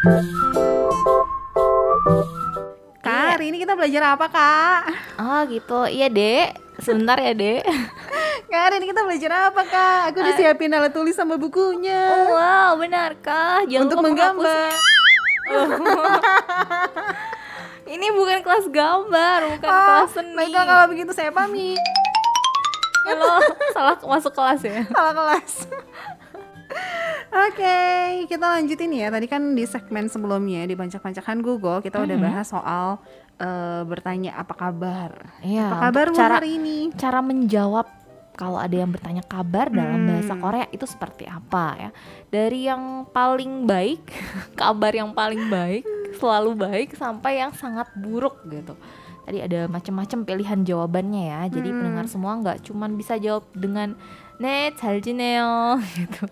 Kak, hari ini kita belajar apa, Kak? Oh gitu, iya dek. Sebentar ya dek. Kak, hari ini kita belajar apa, Kak? Aku udah siapin alat tulis sama bukunya. Oh, wow, benarkah? Jangan Untuk menggambar. menghapusnya. Ini bukan kelas gambar, bukan Oh, kelas seni. baiklah kalau begitu saya pamit. Lo salah masuk kelas ya. Salah kelas. Oke, kita lanjutin ya. Tadi kan di segmen sebelumnya di pancak-pancakan Google kita udah bahas soal eh, bertanya apa kabar. Iya, apa untuk kabarmu cara- hari ini? Cara menjawab kalau ada yang bertanya kabar dalam bahasa Korea itu seperti apa ya? Dari yang paling baik, kabar yang paling baik, selalu baik sampai yang sangat buruk gitu. Tadi ada macam-macam pilihan jawabannya ya. Jadi pendengar semua nggak cuman bisa jawab dengan 네, 잘 지내요 gitu.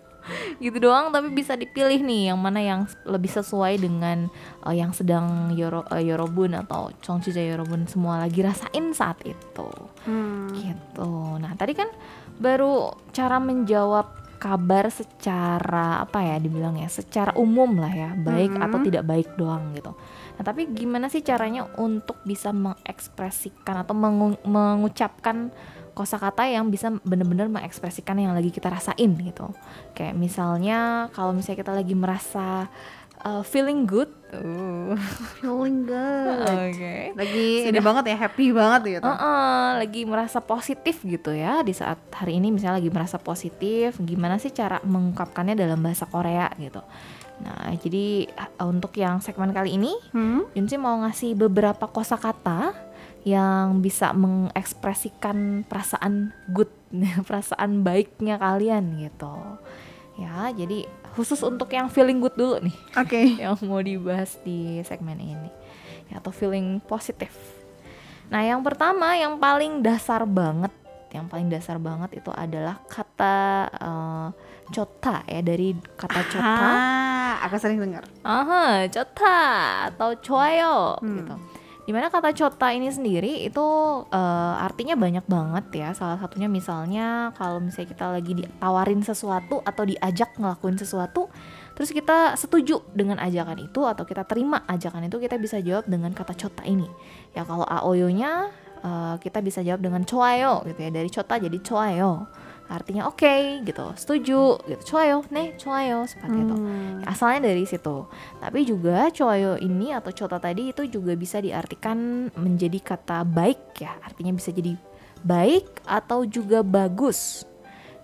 Gitu doang tapi bisa dipilih nih yang mana yang lebih sesuai dengan eh, yang sedang Yoro, eh, Yorobun atau Chongchuja Yorobun semua lagi rasain saat itu Hmm. gitu. Nah tadi kan baru cara menjawab kabar secara apa ya dibilangnya secara umum lah ya baik Mhm. atau tidak baik doang gitu. Nah tapi gimana sih caranya untuk bisa mengekspresikan atau mengu- mengucapkan kosakata yang bisa benar-benar mengekspresikan yang lagi kita rasain gitu. Kayak misalnya kalau misalnya kita lagi merasa uh, feeling good, uh, Feeling good. oke. Lagi ini banget ya, happy banget gitu. Heeh, lagi merasa positif gitu ya di saat hari ini misalnya lagi merasa positif gimana sih cara mengungkapkannya dalam bahasa Korea gitu nah jadi untuk yang segmen kali ini Hmm? Junsi mau ngasih beberapa kosakata yang bisa mengekspresikan perasaan good perasaan baiknya kalian gitu ya jadi khusus untuk yang feeling good dulu nih Oke. yang mau dibahas di segmen ini ya, atau feeling positif. Nah, yang pertama yang paling dasar banget, yang paling dasar banget itu adalah kata eh, cota ya dari kata cota. Ah, aku sering dengar. Aha, cota atau choyo Hmm. gitu. Di mana kata cota ini sendiri itu eh, artinya banyak banget ya. Salah satunya misalnya kalau misalnya kita lagi ditawarin sesuatu atau diajak ngelakuin sesuatu, terus kita setuju dengan ajakan itu atau kita terima ajakan itu, kita bisa jawab dengan kata cota ini. Ya kalau aoyo-nya eh, kita bisa jawab dengan choayo gitu ya. Dari cota jadi choayo. Artinya oke gitu, setuju gitu. Choayo, nih choayo seperti itu. Hmm. Asalnya dari situ. Tapi juga coyo ini atau cota tadi itu juga bisa diartikan menjadi kata baik ya. Artinya bisa jadi baik atau juga bagus.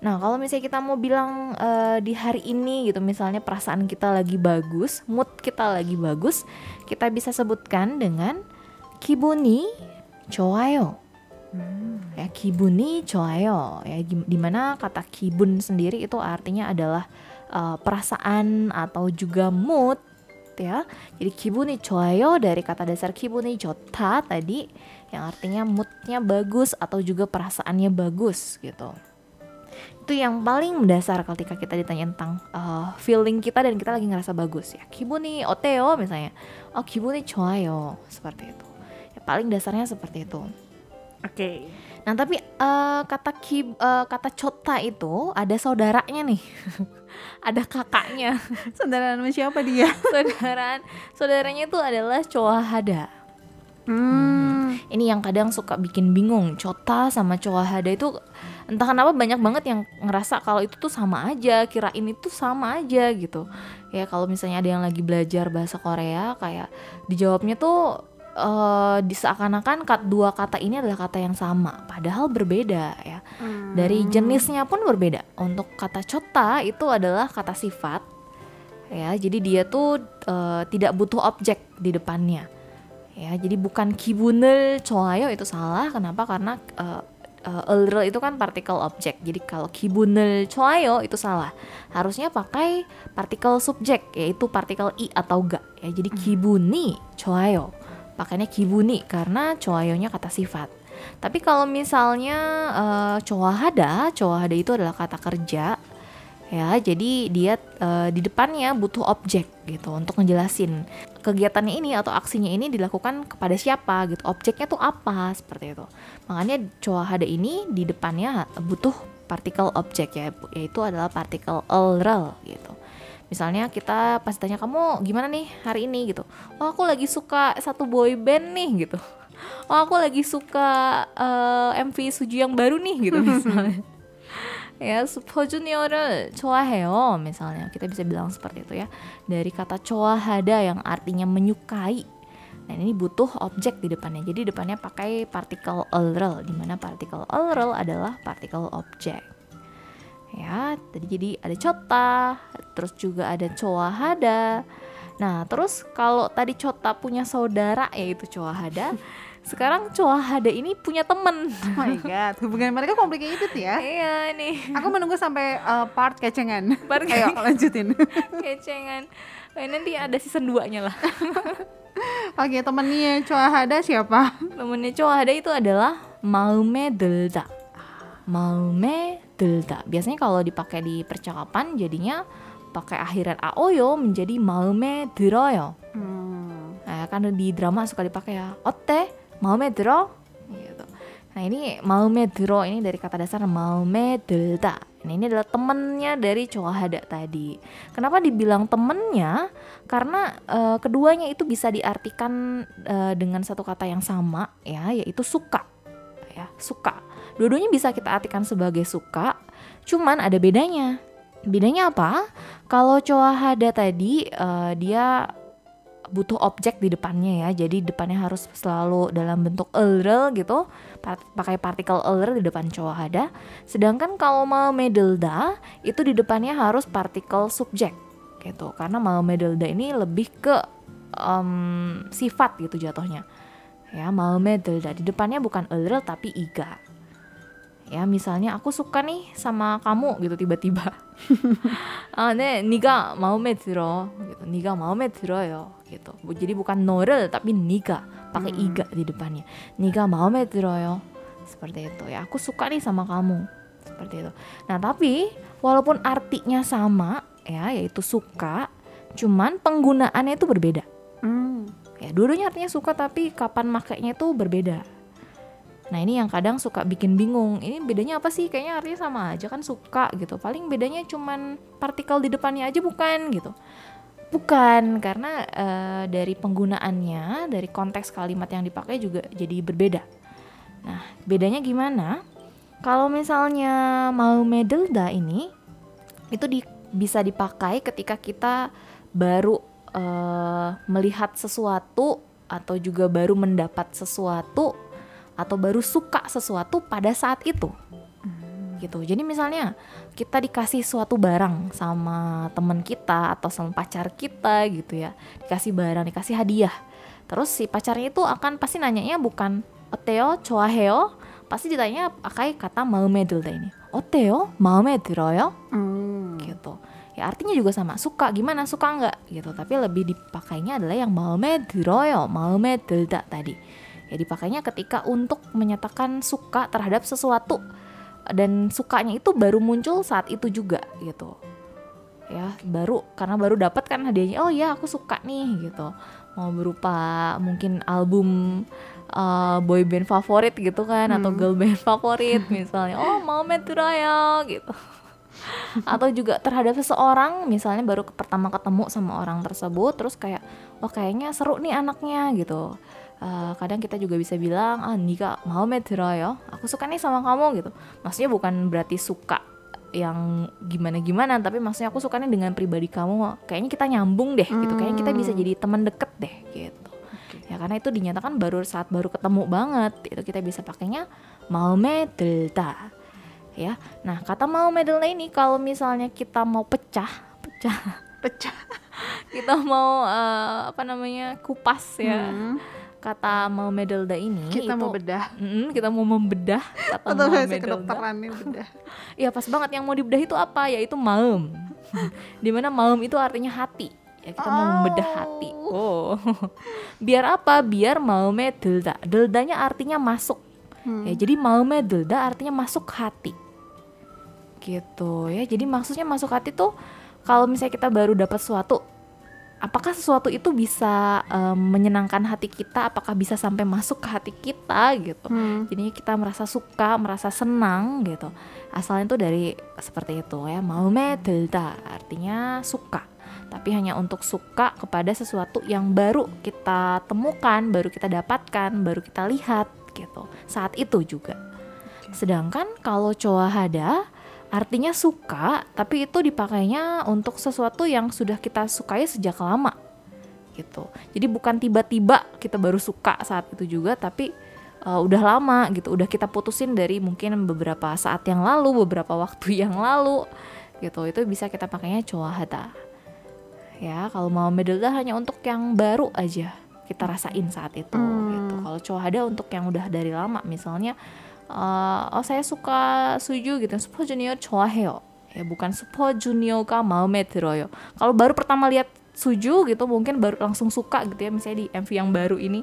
Nah, kalau misalnya kita mau bilang eh, di hari ini gitu, misalnya perasaan kita lagi bagus, mood kita lagi bagus, kita bisa sebutkan dengan kibuni 좋 Hmm. Ya kibun nih coayo. Ya di mana kata kibun sendiri itu artinya adalah uh, perasaan atau juga mood ya. Jadi kibun nih coayo dari kata dasar kibun nih jota tadi yang artinya moodnya bagus atau juga perasaannya bagus gitu. Itu yang paling mendasar ketika kita ditanya tentang uh, feeling kita dan kita lagi ngerasa bagus. Ya Kibun kibuni oteo misalnya. Oh kibun kibuni yo seperti itu. Ya paling dasarnya seperti itu. Oke. Nah tapi eh, kata ki eh, kata cota itu ada saudaranya nih, ada kakaknya. Saudara nama siapa dia? Saudaraan saudaranya itu adalah coahada. Hmm. Ini yang kadang suka bikin bingung. Cota sama coahada itu entah kenapa banyak banget yang ngerasa kalau itu tuh sama aja, kirain itu sama aja gitu. Ya kalau misalnya ada yang lagi belajar bahasa Korea kayak dijawabnya tuh eh di seakan-akan kat- dua kata ini adalah kata yang sama, padahal berbeda ya. Dari jenisnya pun berbeda. Untuk kata cota itu adalah kata sifat. Ya, jadi dia tuh eh, tidak butuh objek di depannya. Ya, jadi bukan kibunel coayo itu salah. Kenapa? Karena eh, eh, elrel itu kan partikel objek. Jadi kalau kibunel coayo itu salah. Harusnya pakai partikel subjek yaitu partikel i atau ga. Ya, jadi kibuni coayo. Pakainya kibuni karena coayonya kata sifat. Tapi kalau misalnya eh, coahada, coahada itu adalah kata kerja ya jadi dia eh, di depannya butuh objek gitu untuk ngejelasin. Kegiatannya ini atau aksinya ini dilakukan kepada siapa gitu objeknya tuh apa seperti itu. Makanya coahada ini di depannya butuh partikel objek ya yaitu adalah partikel elrel gitu misalnya kita pas tanya kamu gimana nih hari ini gitu oh aku lagi suka satu boy band nih gitu oh aku lagi suka uh, MV Suju yang baru nih gitu misalnya ya 포주니어를 좋아해요 misalnya kita bisa bilang seperti itu ya dari kata 좋아하다 yang artinya menyukai Nah ini butuh objek di depannya. Jadi depannya pakai partikel oral, di mana partikel oral adalah partikel objek. ya tadi jadi ada cota terus juga ada coahada. Nah terus kalau tadi cota punya saudara yaitu coahada sekarang coahada ini punya temen. Oh my god hubungan mereka complicated ya. Iya ini. Aku menunggu sampai uh, part kecengan. Part ayo lanjutin. Kecengan. Nah, nanti ada season 2 nya lah. Oke, temennya Coahada siapa? Temennya Coahada itu adalah Maume Delta. Maume 들다. Biasanya kalau dipakai di percakapan jadinya pakai akhiran aoyo menjadi maum에 들어요. Hmm. Nah, kan di drama suka dipakai ya. Ote, maum에 들어? Gitu. Nah, ini maum에 들어 ini dari kata dasar maum에 들다. Nah, ini adalah temennya dari coahada tadi. Kenapa dibilang temennya? Karena eh, keduanya itu bisa diartikan eh, dengan satu kata yang sama ya, yaitu suka. Ya, suka. Dua-duanya bisa kita artikan sebagai suka, cuman ada bedanya. Bedanya apa? Kalau coahada tadi eh, dia butuh objek di depannya ya. Jadi depannya harus selalu dalam bentuk earl gitu. pa- Pakai partikel earl di depan coahada. Sedangkan kalau mau medelda itu di depannya harus partikel subjek gitu. Karena mau medelda ini lebih ke em, sifat gitu jatuhnya. Ya, mau medelda di depannya bukan earl tapi iga ya misalnya aku suka nih sama kamu gitu tiba-tiba. Ah ne niga mau metro gitu. Niga mau metro yo gitu. Jadi bukan norel tapi niga. Pakai hmm. iga di depannya. Niga mau metro yo. Seperti itu. Ya aku suka nih sama kamu. Seperti itu. Nah tapi walaupun artinya sama ya yaitu suka cuman penggunaannya itu berbeda. Hmm. ya dulunya artinya suka tapi kapan makainya itu berbeda. Nah, ini yang kadang suka bikin bingung. Ini bedanya apa sih? Kayaknya artinya sama aja kan suka gitu. Paling bedanya cuman partikel di depannya aja bukan gitu. Bukan, karena eh, dari penggunaannya, dari konteks kalimat yang dipakai juga jadi berbeda. Nah, bedanya gimana? Kalau misalnya mau medelda ini itu di- bisa dipakai ketika kita baru eh, melihat sesuatu atau juga baru mendapat sesuatu atau baru suka sesuatu pada saat itu. Gitu. Jadi misalnya kita dikasih suatu barang sama teman kita atau sama pacar kita gitu ya. Dikasih barang dikasih hadiah. Terus si pacarnya itu akan pasti nanyanya bukan oh, oteo choaheo pasti ditanya pakai kata mau maumedul ini. Oh, oteo mau maumeduroyo hmm. gitu. Ya artinya juga sama suka. Gimana suka nggak? Gitu. Tapi lebih dipakainya adalah yang mau maume mau medal delda tadi. Ya dipakainya ketika untuk menyatakan suka terhadap sesuatu dan sukanya itu baru muncul saat itu juga gitu. Ya, baru karena baru dapat kan hadiahnya. Oh ya, aku suka nih gitu. Mau berupa mungkin album uh, boy band favorit gitu kan hmm. atau girl band favorit misalnya. Oh, mau Meturaya gitu. atau juga terhadap seseorang misalnya baru pertama ketemu sama orang tersebut terus kayak wah oh, kayaknya seru nih anaknya gitu Eh, kadang kita juga bisa bilang ah Nika mau metro ya? Aku suka nih sama kamu gitu. Maksudnya bukan berarti suka yang gimana-gimana tapi maksudnya aku sukanya dengan pribadi kamu. Kayaknya kita nyambung deh hmm. gitu. Kayaknya kita bisa hmm. jadi teman deket deh gitu. Ya karena itu dinyatakan baru saat baru ketemu banget itu kita bisa pakainya mau delta ya. Nah kata mau delta ini kalau misalnya kita mau pecah pecah. Pecah. Kita mau uh, apa namanya kupas ya. Hmm kata mau medelda ini kita itu, mau bedah. Mm, kita mau membedah kata Atau Mamedelda bedah. Ya pas banget. Yang mau dibedah itu apa? Yaitu maem di mana maem itu artinya hati. Ya kita oh. mau membedah hati. Oh. Biar apa? Biar mau delda. Deldanya artinya masuk. Ya, hmm. ya jadi mau delda artinya masuk hati. Gitu ya. Jadi maksudnya masuk hati tuh kalau misalnya kita baru dapat suatu apakah sesuatu itu bisa em, menyenangkan hati kita? Apakah bisa sampai masuk ke hati kita gitu? Hmm. jadinya kita merasa suka merasa senang gitu. Asalnya tuh dari seperti itu ya. Maume delda artinya suka. Tapi hanya untuk suka kepada sesuatu yang baru kita temukan, baru kita dapatkan, baru kita lihat gitu. Saat itu juga. Sedangkan kalau coahada artinya suka, tapi itu dipakainya untuk sesuatu yang sudah kita sukai sejak lama gitu. Jadi bukan tiba-tiba kita baru suka saat itu juga, tapi uh, udah lama gitu, udah kita putusin dari mungkin beberapa saat yang lalu, beberapa waktu yang lalu gitu. Itu bisa kita pakainya coahada. Ya, kalau mau medelda hanya untuk yang baru aja kita rasain saat itu Hmm. gitu. Kalau coahada untuk yang udah dari lama, misalnya uh, oh saya suka suju gitu Super Junior 좋아해요 ya bukan Super Junior가 마음에 들어요 kalau baru pertama lihat suju gitu mungkin baru langsung suka gitu ya misalnya di MV yang baru ini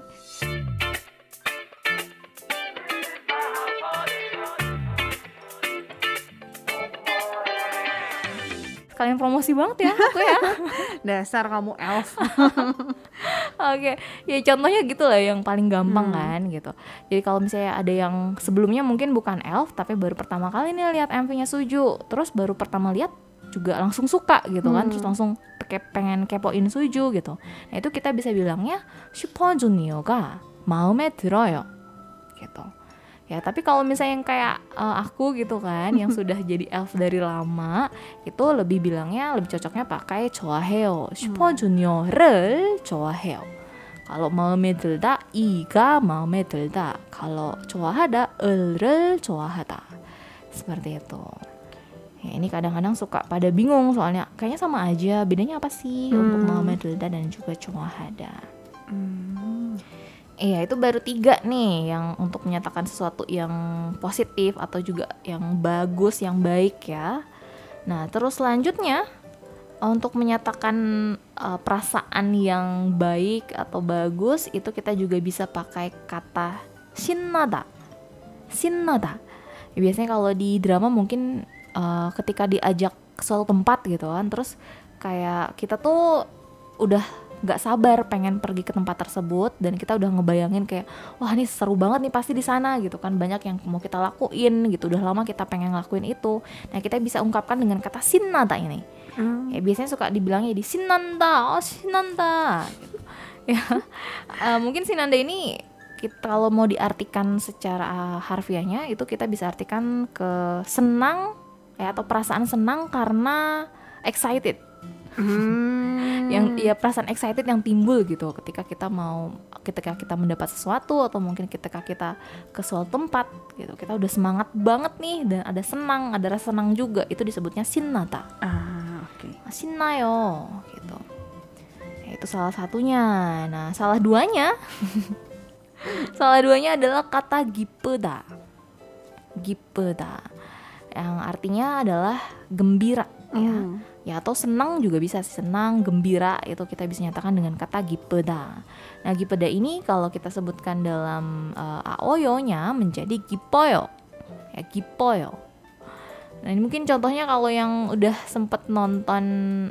kalian promosi banget ya aku ya Dasar kamu elf. Oke, okay. ya contohnya gitu lah yang paling gampang hmm. kan gitu. Jadi kalau misalnya ada yang sebelumnya mungkin bukan elf tapi baru pertama kali nih lihat MV-nya Suju, terus baru pertama lihat juga langsung suka gitu kan, terus hmm. langsung ke pengen kepoin Suju gitu. Nah itu kita bisa bilangnya Shippo mau Maume yo gitu ya tapi kalau misalnya yang kayak uh, aku gitu kan yang sudah jadi elf dari lama itu lebih bilangnya lebih cocoknya pakai choaheo. Shupo hmm. junior choaheo. Kalau mau medelda iga mau medelda. Kalau choahada elrel choahada. Seperti itu. Ya, ini kadang-kadang suka pada bingung soalnya. Kayaknya sama aja bedanya apa sih hmm. untuk mau medelda dan juga choahada? Hmm. Iya itu baru tiga nih yang untuk menyatakan sesuatu yang positif atau juga yang bagus, yang baik ya. Nah terus selanjutnya untuk menyatakan uh, perasaan yang baik atau bagus itu kita juga bisa pakai kata shinnada. Shinnada. Ya, biasanya kalau di drama mungkin uh, ketika diajak ke suatu tempat gitu kan, terus kayak kita tuh udah nggak sabar pengen pergi ke tempat tersebut dan kita udah ngebayangin kayak wah ini seru banget nih pasti di sana gitu kan. Banyak yang mau kita lakuin gitu udah lama kita pengen ngelakuin itu. Nah kita bisa ungkapkan dengan kata sinata ini. Ya biasanya suka dibilangnya di sinanda oh sinanda gitu. ya Eh, mungkin sinanda ini kita kalau mau diartikan secara harfiahnya itu kita bisa artikan ke senang ya atau perasaan senang karena excited. Hmm. Yang ya perasaan excited yang timbul gitu. Ketika kita mau ketika kita mendapat sesuatu atau mungkin ketika kita ke suatu tempat gitu kita udah semangat banget nih dan ada senang ada rasa senang juga. Itu disebutnya sinnata. Ah, oke. sinnayo gitu. Ya, itu salah satunya. Nah salah duanya salah duanya adalah kata gipeda. Gipeda yang artinya adalah gembira ya. Hmm. Ya atau senang juga bisa sih senang gembira itu kita bisa nyatakan dengan kata gipeda. Nah gipeda ini kalau kita sebutkan dalam uh, aoyo-nya menjadi gipoyo. Ya gipoyo nah ini mungkin contohnya kalau yang udah sempet nonton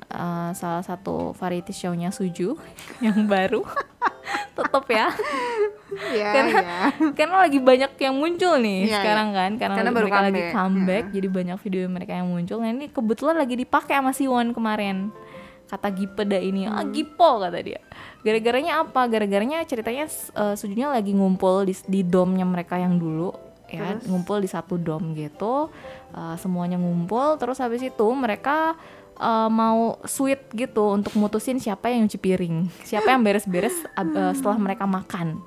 uh, salah satu variety show-nya Suju yang baru tetap ya. Ya, Karena- ya. karena lagi banyak yang muncul nih Iya, sekarang kan karena, Karena baru mereka lagi comeback. comeback jadi banyak video mereka yang muncul. Nah ini kebetulan lagi dipakai sama Siwon kemarin. Kata gipeda ini ah Hmm. gipo kata dia. Gara-garanya apa? Gara-garanya ceritanya uh, Sujunya lagi ngumpul di, di domnya mereka yang dulu ya Terus? ngumpul di satu dom gitu uh, semuanya ngumpul terus habis itu mereka uh, mau sweet gitu untuk mutusin siapa yang nyuci piring siapa yang beres-beres uh, setelah mereka makan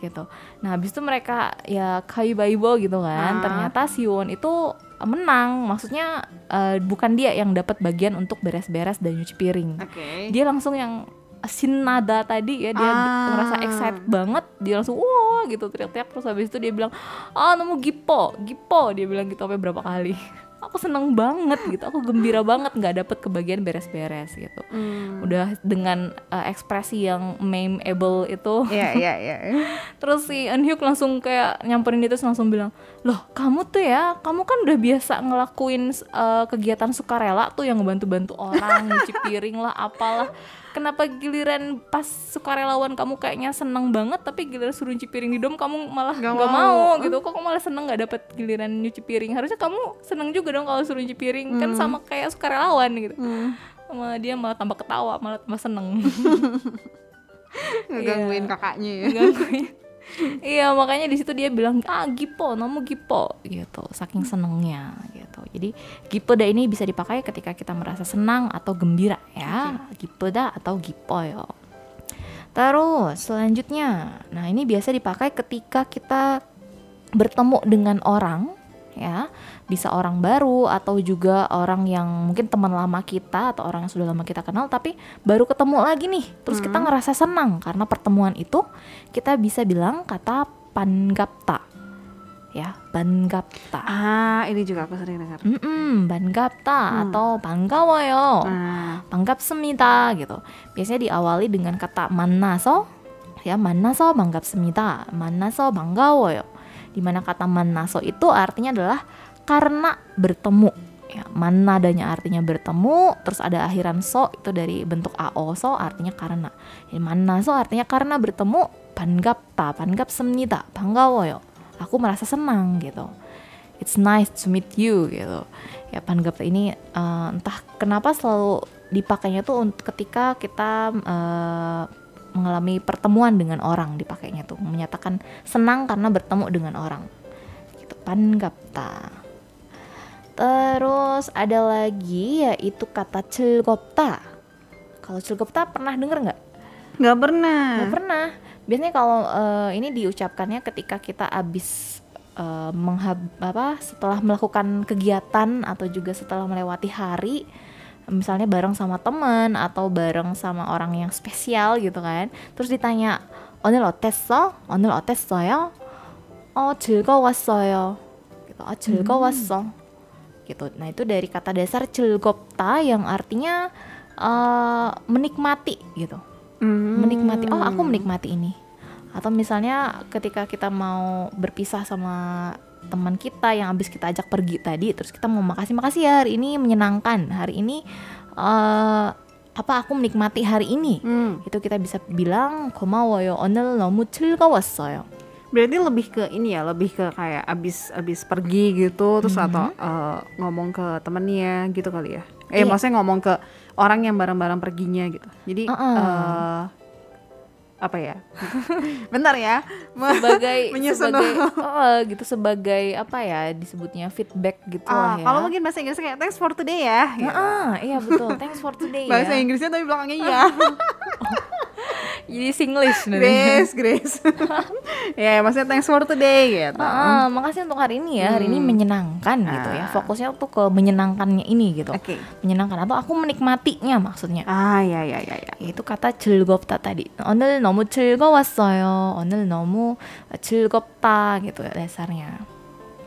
gitu. Nah, habis itu mereka ya kaibaibo gitu kan. Ah. Ternyata Siwon itu menang. Maksudnya eh, bukan dia yang dapat bagian untuk beres-beres dan nyuci piring. Oke. Dia langsung yang sinada tadi ya dia Ah. ngerasa excited banget dia langsung wah gitu teriak-teriak terus habis itu dia bilang ah nemu gipo gipo dia bilang gitu sampai berapa kali aku seneng banget gitu aku gembira banget nggak dapet kebagian beres-beres gitu Hmm. udah dengan uh, ekspresi yang memeable itu Iya, iya, iya. terus si Eunhyuk langsung kayak nyamperin dia terus langsung bilang loh kamu tuh ya kamu kan udah biasa ngelakuin uh, kegiatan sukarela tuh yang ngebantu-bantu orang nyuci piring lah apalah kenapa giliran pas sukarelawan kamu kayaknya seneng banget tapi giliran suruh nyuci piring di dom kamu malah Gak nggak mau. mau. gitu kok kamu malah seneng nggak dapet giliran nyuci piring harusnya kamu seneng juga dong kalau suruh nyuci piring kan sama kayak sukarelawan gitu Hmm. Malah dia malah tambah ketawa, malah tambah seneng. ngegangguin kakaknya ya Gangguin. Iya makanya di situ dia bilang ah gipo, nomu gipo gitu, saking senengnya gitu. Jadi gipoda ini bisa dipakai ketika kita merasa senang atau gembira ya, gipoda atau gipo yo. Terus selanjutnya, nah ini biasa dipakai ketika kita bertemu dengan orang ya. Bisa orang baru atau juga orang yang mungkin teman lama kita atau orang yang sudah lama kita kenal tapi baru ketemu lagi nih. Terus hmm. kita ngerasa senang karena pertemuan itu kita bisa bilang kata pangapta ya pangapta ah ini juga aku sering dengar. Mm -mm, hmm. atau bangkawoyo nah. bangkap semita gitu. Biasanya diawali dengan kata manaso ya manaso bangkap semita manaso bangkawoyo di mana kata manaso itu artinya adalah karena bertemu. Ya mana adanya artinya bertemu terus ada akhiran so itu dari bentuk aoso artinya karena. Manaso artinya karena bertemu Panggapta, panggap semnita panggawoyo aku merasa senang gitu. It's nice to meet you gitu. Ya panggap ini uh, entah kenapa selalu dipakainya tuh ketika kita uh, mengalami pertemuan dengan orang dipakainya tuh. Menyatakan senang karena bertemu dengan orang. Gitu. Pangapta terus ada lagi yaitu kata celgopta. Kalau celgopta pernah denger nggak? Nggak pernah. Nggak pernah. Biasanya kalau uh, ini diucapkannya ketika kita abis uh, eh, menghab apa setelah melakukan kegiatan atau juga setelah melewati hari misalnya bareng sama teman atau bareng sama orang yang spesial gitu kan. Terus ditanya, "오늘 어땠어? 오늘 어땠어요?" "어, 즐거웠어요." Gitu. "어, 즐거웠어." Gitu. Nah, itu dari kata dasar 즐겁다 yang artinya eh, menikmati gitu Hmm. menikmati oh aku menikmati ini atau misalnya ketika kita mau berpisah sama teman kita yang habis kita ajak pergi tadi terus kita mau makasih makasih ya hari ini menyenangkan hari ini eh apa aku menikmati hari ini Hmm. itu kita bisa bilang 고마워요 오늘 너무 즐거웠어요 Berarti lebih ke ini ya, lebih ke kayak abis abis pergi gitu, terus atau eh, ngomong ke temennya gitu kali ya? Eh, Iya. maksudnya ngomong ke orang yang bareng-bareng perginya gitu. Jadi Uh-uh. eh, apa ya? Bentar ya. Sebagai Menyusun. sebagai oh, gitu sebagai apa ya disebutnya feedback gitu Ah, lah ya kalau mungkin bahasa Inggrisnya kayak thanks for today ya. gitu. Ah, iya betul thanks for today Bahasa ya Inggrisnya tapi belakangnya ya. jadi Singlish nih Grace, Grace. ya, maksudnya thanks for today gitu. Ah, makasih untuk hari ini ya. Hari ini menyenangkan gitu ya. Ah. Fokusnya tuh ke menyenangkannya ini gitu. Oke. Menyenangkan atau aku menikmatinya maksudnya. Ah, ya ya ya ya. Itu kata 즐겁다 tadi. 오늘 너무 즐거웠어요. 오늘 너무 즐겁다 gitu ya dasarnya.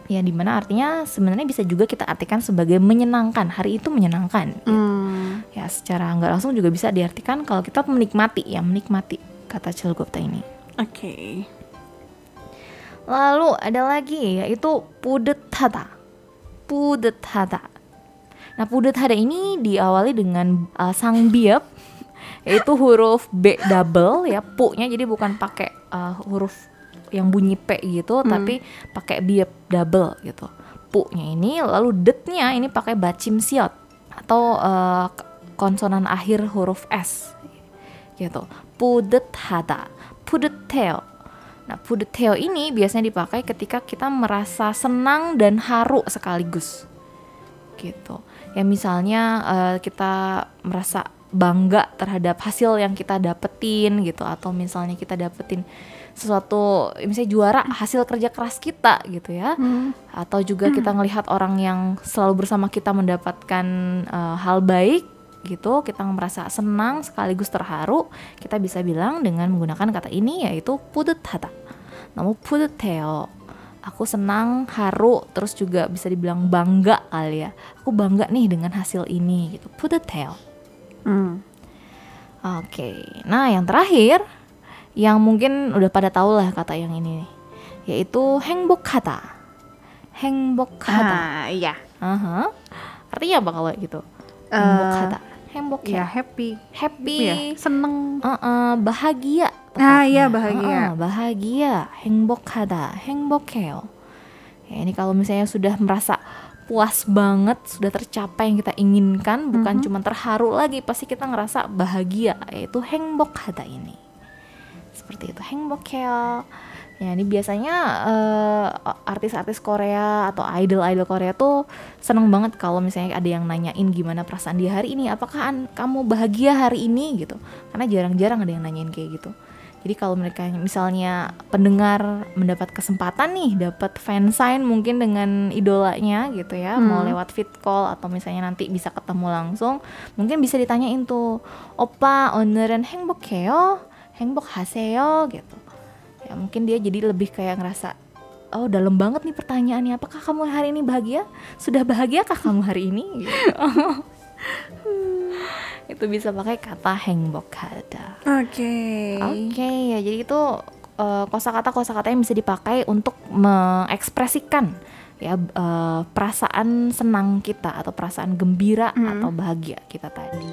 ya di mana artinya sebenarnya bisa juga kita artikan sebagai menyenangkan hari itu menyenangkan gitu. hmm. ya secara nggak langsung juga bisa diartikan kalau kita menikmati ya menikmati kata celgupta ini oke okay. lalu ada lagi yaitu pudetada pudetada nah pudetada ini diawali dengan uh, sang biap yaitu huruf B double ya pu-nya jadi bukan pakai uh, huruf yang bunyi P gitu, tapi pakai biap double gitu. Pu-nya ini lalu det-nya ini pakai bacim siot atau uh, konsonan akhir huruf S gitu. Pudetada, pudeteo. Nah, pudeteo ini biasanya dipakai ketika kita merasa senang dan haru sekaligus. Gitu. Ya misalnya eh, kita merasa bangga terhadap hasil yang kita dapetin gitu atau misalnya kita dapetin sesuatu misalnya juara hasil kerja keras kita gitu ya hmm. atau juga hmm. kita ngelihat orang yang selalu bersama kita mendapatkan uh, hal baik gitu kita merasa senang sekaligus terharu kita bisa bilang dengan menggunakan kata ini yaitu pudet hata namun pudet teo aku senang haru terus juga bisa dibilang bangga kali ya aku bangga nih dengan hasil ini gitu pudet teo hmm. oke okay. nah yang terakhir yang mungkin udah pada tau lah kata yang ini yaitu hengbok kata. Hengbok kata. Uh, iya. Uh-huh. artinya apa kalau gitu? Eh, hengbok kata. Hengbok ya? Iya, happy. Happy. Ya, seneng. Uh -uh, bahagia ah, tepatnya. ah iya bahagia. Uh -uh, bahagia. Hengbok kata. Hengbok ya ini kalau misalnya sudah merasa puas banget sudah tercapai yang kita inginkan bukan mm -hmm. cuma terharu lagi pasti kita ngerasa bahagia yaitu hengbok kata ini Seperti itu, hengbokeo. Ya, ini biasanya eh, artis-artis Korea atau idol-idol Korea tuh seneng banget kalau misalnya ada yang nanyain gimana perasaan dia hari ini, apakah an- kamu bahagia hari ini gitu. Karena jarang-jarang ada yang nanyain kayak gitu. Jadi kalau mereka misalnya pendengar mendapat kesempatan nih, dapat fansign mungkin dengan idolanya gitu ya, mau Hmm. lewat fit call atau misalnya nanti bisa ketemu langsung, mungkin bisa ditanyain tuh, "Opa, 오늘은 행복해요? 행복하세요?" gitu. Ya mungkin dia jadi lebih kayak ngerasa Oh dalam banget nih pertanyaannya Apakah kamu hari ini bahagia? Sudah bahagiakah kamu hari ini? Gitu. Itu bisa pakai kata hengbokada Oke. Oke ya jadi itu eh, kosakata kosakata yang bisa dipakai untuk mengekspresikan ya eh, perasaan senang kita atau perasaan gembira Hmm. atau bahagia kita tadi.